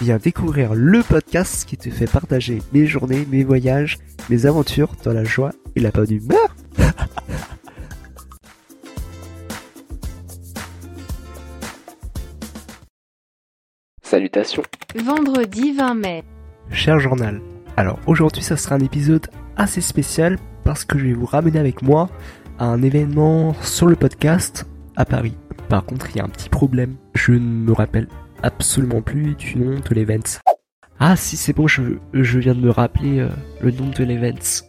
Viens découvrir le podcast qui te fait partager mes journées, mes voyages, mes aventures dans la joie et la bonne humeur. Salutations. Vendredi 20 mai. Cher journal, alors aujourd'hui ça sera un épisode assez spécial parce que je vais vous ramener avec moi à un événement sur le podcast à Paris. Par contre il y a un petit problème, je ne me rappelle absolument plus du nom de l'event. Ah si c'est bon, je, je viens de me rappeler euh, le nom de l'event.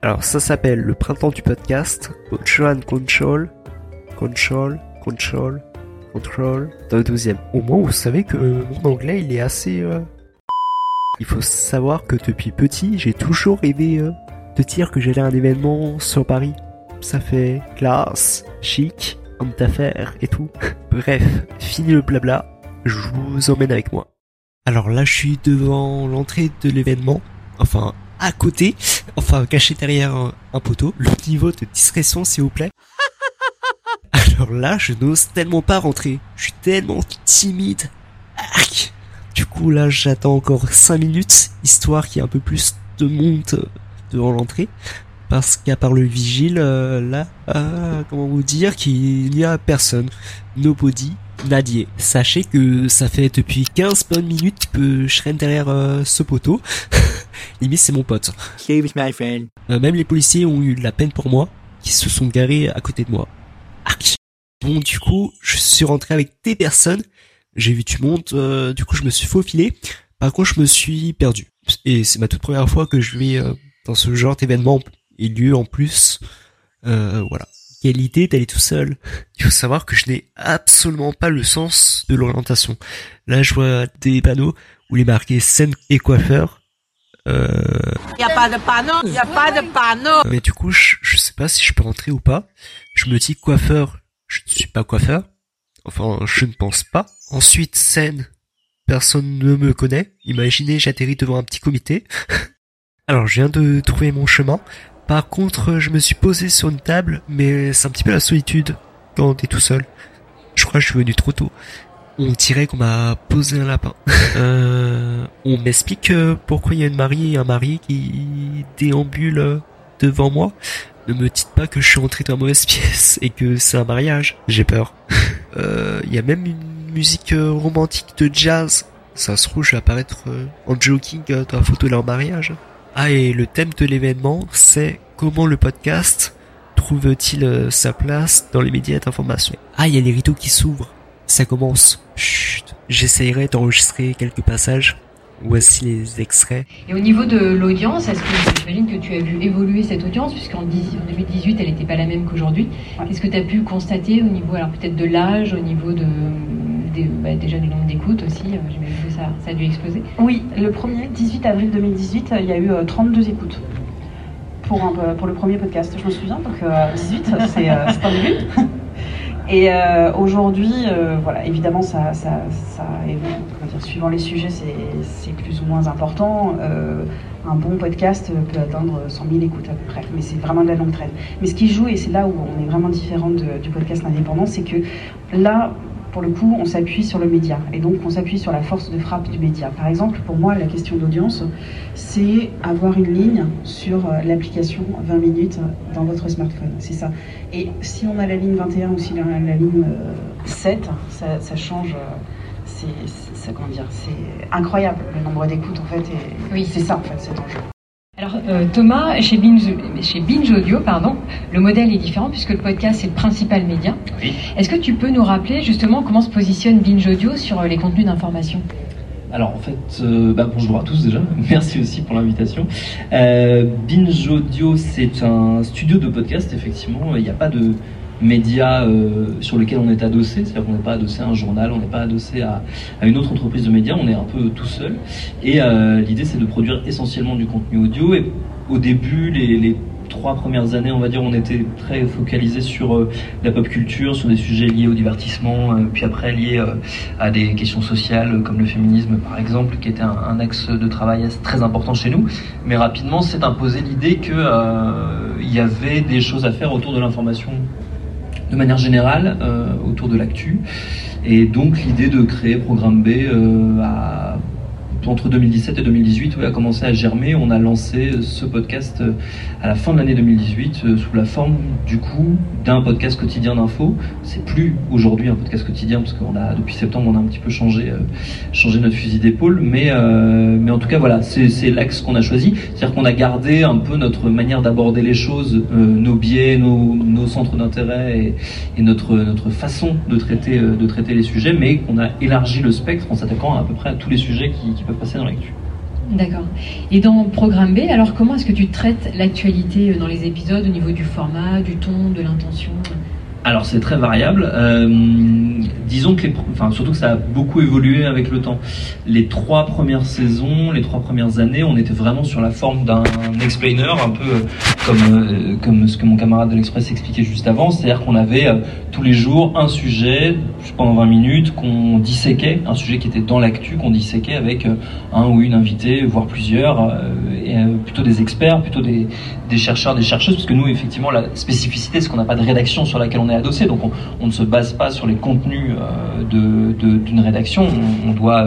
Alors ça s'appelle le printemps du podcast, Joan Control, Control, Control, Control, dans le 12 Au moins vous savez que euh, mon anglais il est assez... euh, il faut savoir que depuis petit, j'ai toujours rêvé euh, de dire que j'allais à un événement sur Paris. Ça fait classe, chic, et tout. Bref, fini le blabla, je vous emmène avec moi. Alors là, je suis devant l'entrée de l'événement, enfin à côté, enfin caché derrière un, poteau. Le niveau de discrétion, s'il vous plaît. Alors là, je n'ose tellement pas rentrer. Je suis tellement timide. Du coup, là, j'attends encore 5 minutes, histoire qu'il y ait un peu plus de monde euh, devant l'entrée. Parce qu'à part le vigile, euh, là, euh, comment vous dire qu'il n'y a personne. Nobody, Nadier. Sachez que ça fait depuis 15 bonnes minutes que je traîne derrière euh, ce poteau. Limite, c'est mon pote. my friend. Euh, même les policiers ont eu de la peine pour moi, qui se sont garés à côté de moi. Bon, du coup, je suis rentré avec des personnes. J'ai vu du monde, euh, du coup, je me suis faufilé. Par contre, je me suis perdu. Et c'est ma toute première fois que je vais dans ce genre d'événement lieu en plus. Euh, voilà. Quelle idée d'aller tout seul. Il faut savoir que je n'ai absolument pas le sens de l'orientation. Là, je vois des panneaux où il est marqué scène et coiffeur. Euh, Y a pas de panneau, y a pas de panneau. mais du coup, je, je sais pas si je peux rentrer ou pas. Je me dis coiffeur, je ne suis pas coiffeur. Enfin, je ne pense pas. Ensuite, scène, personne ne me connaît. Imaginez, j'atterris devant un petit comité. Alors, je viens de trouver mon chemin. Par contre, je me suis posé sur une table, mais c'est un petit peu la solitude quand t'es tout seul. Je crois que je suis venu trop tôt. On dirait qu'on m'a posé un lapin. Euh, on m'explique euh, pourquoi il y a une mariée et un mari qui déambulent euh, devant moi. Ne me dites pas que je suis entré dans la mauvaise pièce et que c'est un mariage. J'ai peur. Euh, Il y a même une musique romantique de jazz. Ça se trouve, je vais apparaître en jogging dans la photo de leur mariage. Ah, et le thème de l'événement, c'est comment le podcast trouve-t-il euh, sa place dans les médias d'information. Ah, il y a les rideaux qui s'ouvrent. Ça commence. Chut. J'essayerai d'enregistrer quelques passages. Voici les extraits. Et au niveau de l'audience, est-ce que j'imagine que tu as vu évoluer cette audience, puisqu'en 10 en 2018, elle n'était pas la même qu'aujourd'hui. Qu'est-ce que tu as pu constater au niveau, alors peut-être de l'âge, au niveau de, bah, déjà du nombre d'écoutes aussi euh, J'imagine que ça, ça a dû exploser. Oui, le premier, 18 avril 2018, il y a eu euh, 32 écoutes pour, pour le premier podcast. Je me souviens, donc euh, 18, c'est euh, un début. Et euh, aujourd'hui, euh, voilà, évidemment, ça, ça, suivant les sujets, c'est plus ou moins important. Euh, un bon podcast peut atteindre 100 000 écoutes à peu près, mais c'est vraiment de la longue traîne. Mais ce qui joue, et c'est là où on est vraiment différent du podcast indépendant, c'est que là, pour le coup, on s'appuie sur le média. Et donc, on s'appuie sur la force de frappe du média. Par exemple, pour moi, la question d'audience, c'est avoir une ligne sur euh, l'application 20 minutes dans votre smartphone. C'est ça. Et si on a la ligne 21 ou si on a la ligne euh, 7, ça, ça change. euh, c'est, c'est- incroyable le nombre d'écoutes en fait. Et Oui. c'est ça en fait cet enjeu. Alors euh, Thomas, chez Binge, chez Binge Audio, pardon, le modèle est différent puisque le podcast c'est le principal média. Oui. Est-ce que tu peux nous rappeler justement comment se positionne Binge Audio sur euh, les contenus d'information? Alors en fait, euh, bah, bonjour à tous déjà, merci aussi pour l'invitation. Euh, Binge Audio, c'est un studio de podcast, effectivement, il n'y a pas de média euh, sur lequel on est adossé, c'est-à-dire qu'on n'est pas adossé à un journal, on n'est pas adossé à, une autre entreprise de médias, on est un peu tout seul. Et euh, l'idée c'est de produire essentiellement du contenu audio. Et au début, les, trois premières années, on va dire, on était très focalisé sur euh, la pop culture, sur des sujets liés au divertissement, euh, puis après liés à des questions sociales comme le féminisme par exemple, qui était un, axe de travail très important chez nous. Mais rapidement, s'est imposé l'idée que euh, il y avait des choses à faire autour de l'information de manière générale euh, autour de l'actu. Et donc l'idée de créer Programme B euh, entre 2017 et 2018 ouais, a commencé à germer. On a lancé ce podcast euh, à la fin de l'année 2018 euh, sous la forme du coup d'un podcast quotidien d'info. C'est plus aujourd'hui un podcast quotidien parce qu'on a depuis septembre on a un petit peu changé, euh, changé notre fusil d'épaule. Mais, euh, mais en tout cas voilà, c'est l'axe qu'on a choisi. C'est-à-dire qu'on a gardé un peu notre manière d'aborder les choses, euh, nos biais, nos, centres d'intérêt et, notre, notre façon de traiter, euh, de traiter les sujets, mais qu'on a élargi le spectre en s'attaquant à peu près à tous les sujets qui, qui peuvent passer dans l'actu. D'accord. Et dans Programme B, alors comment est-ce que tu traites l'actualité euh, dans les épisodes au niveau du format, du ton, de l'intention? Alors c'est très variable. Euh, disons que les, enfin surtout que ça a beaucoup évolué avec le temps. Les trois premières saisons, les trois premières années, on était vraiment sur la forme d'un explainer, un peu euh, comme euh, comme ce que mon camarade de l'Express expliquait juste avant, c'est-à-dire qu'on avait tous les jours un sujet pendant 20 minutes qu'on disséquait, un sujet qui était dans l'actu qu'on disséquait avec euh, un ou une invitée, voire plusieurs, euh, et euh, plutôt des experts, plutôt des, des chercheurs, des chercheuses, parce que nous, effectivement, la spécificité, c'est qu'on n'a pas de rédaction sur laquelle on est adossé, donc on, on ne se base pas sur les contenus euh, de- de- d'une rédaction, on, on doit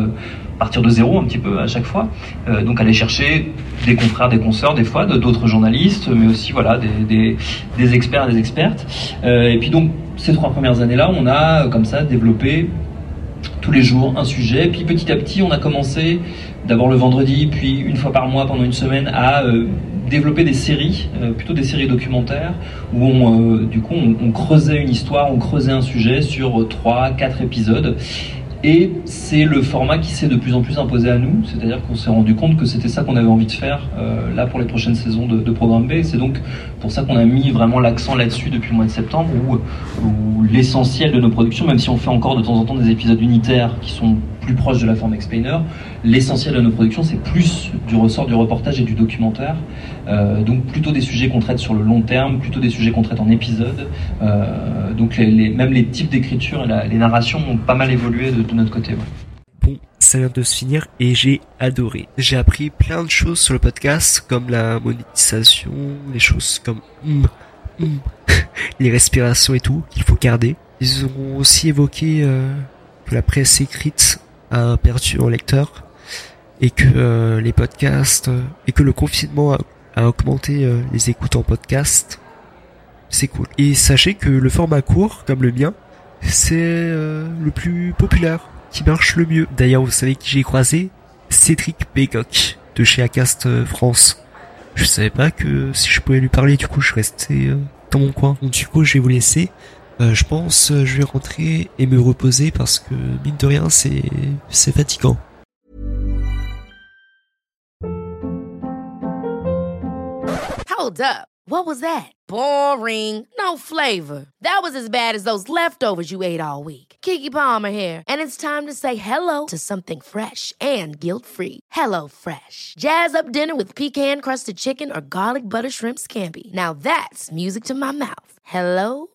partir de zéro un petit peu à chaque fois, Euh, donc aller chercher des confrères, des consoeurs, des fois, d'autres journalistes, mais aussi voilà des, des, des experts, des expertes. Euh, et puis donc ces trois premières années-là, on a euh, comme ça développé tous les jours un sujet. Puis petit à petit, on a commencé, d'abord le vendredi, puis une fois par mois pendant une semaine, à euh, développer des séries, euh, plutôt des séries documentaires, où on, du coup, on, creusait une histoire, on creusait un sujet sur euh, trois, quatre épisodes. Et c'est le format qui s'est de plus en plus imposé à nous, c'est-à-dire qu'on s'est rendu compte que c'était ça qu'on avait envie de faire euh, là pour les prochaines saisons de, Programme B. C'est donc pour ça qu'on a mis vraiment l'accent là-dessus depuis le mois de septembre, où l'essentiel de nos productions, même si on fait encore de temps en temps des épisodes unitaires qui sont plus proches de la forme explainer, l'essentiel de nos productions c'est plus du ressort du reportage et du documentaire. Euh, donc plutôt des sujets qu'on traite sur le long terme, plutôt des sujets qu'on traite en épisodes. Euh, donc même les types d'écriture et les narrations ont pas mal évolué de, notre côté. Bon, ça vient de se finir et j'ai adoré. J'ai appris plein de choses sur le podcast, comme la monétisation, les choses comme hum, hum, les respirations et tout, qu'il faut garder. Ils ont aussi évoqué euh, la presse écrite a perdu en lecteur et que euh, les podcasts euh, et que le confinement a, a augmenté euh, les écoutes en podcast. C'est cool. Et sachez que le format court, comme le mien, c'est euh, le plus populaire, qui marche le mieux. D'ailleurs, vous savez qui j'ai croisé? Cédric Bégoc de chez Acast euh, France. Je savais pas que si je pouvais lui parler, du coup, je restais euh, dans mon coin. Donc, du coup, je vais vous laisser. Euh, je pense, euh, je vais rentrer et me reposer parce que mine de rien, c'est c'est fatigant. Hold up. What was that? Boring. No flavor. That was as bad as those leftovers you ate all week. Kiki Palmer here, and it's time to say hello to something fresh and guilt-free. Hello Fresh. Jazz up dinner with pecan-crusted chicken or garlic butter shrimp scampi. Now that's music to my mouth. Hello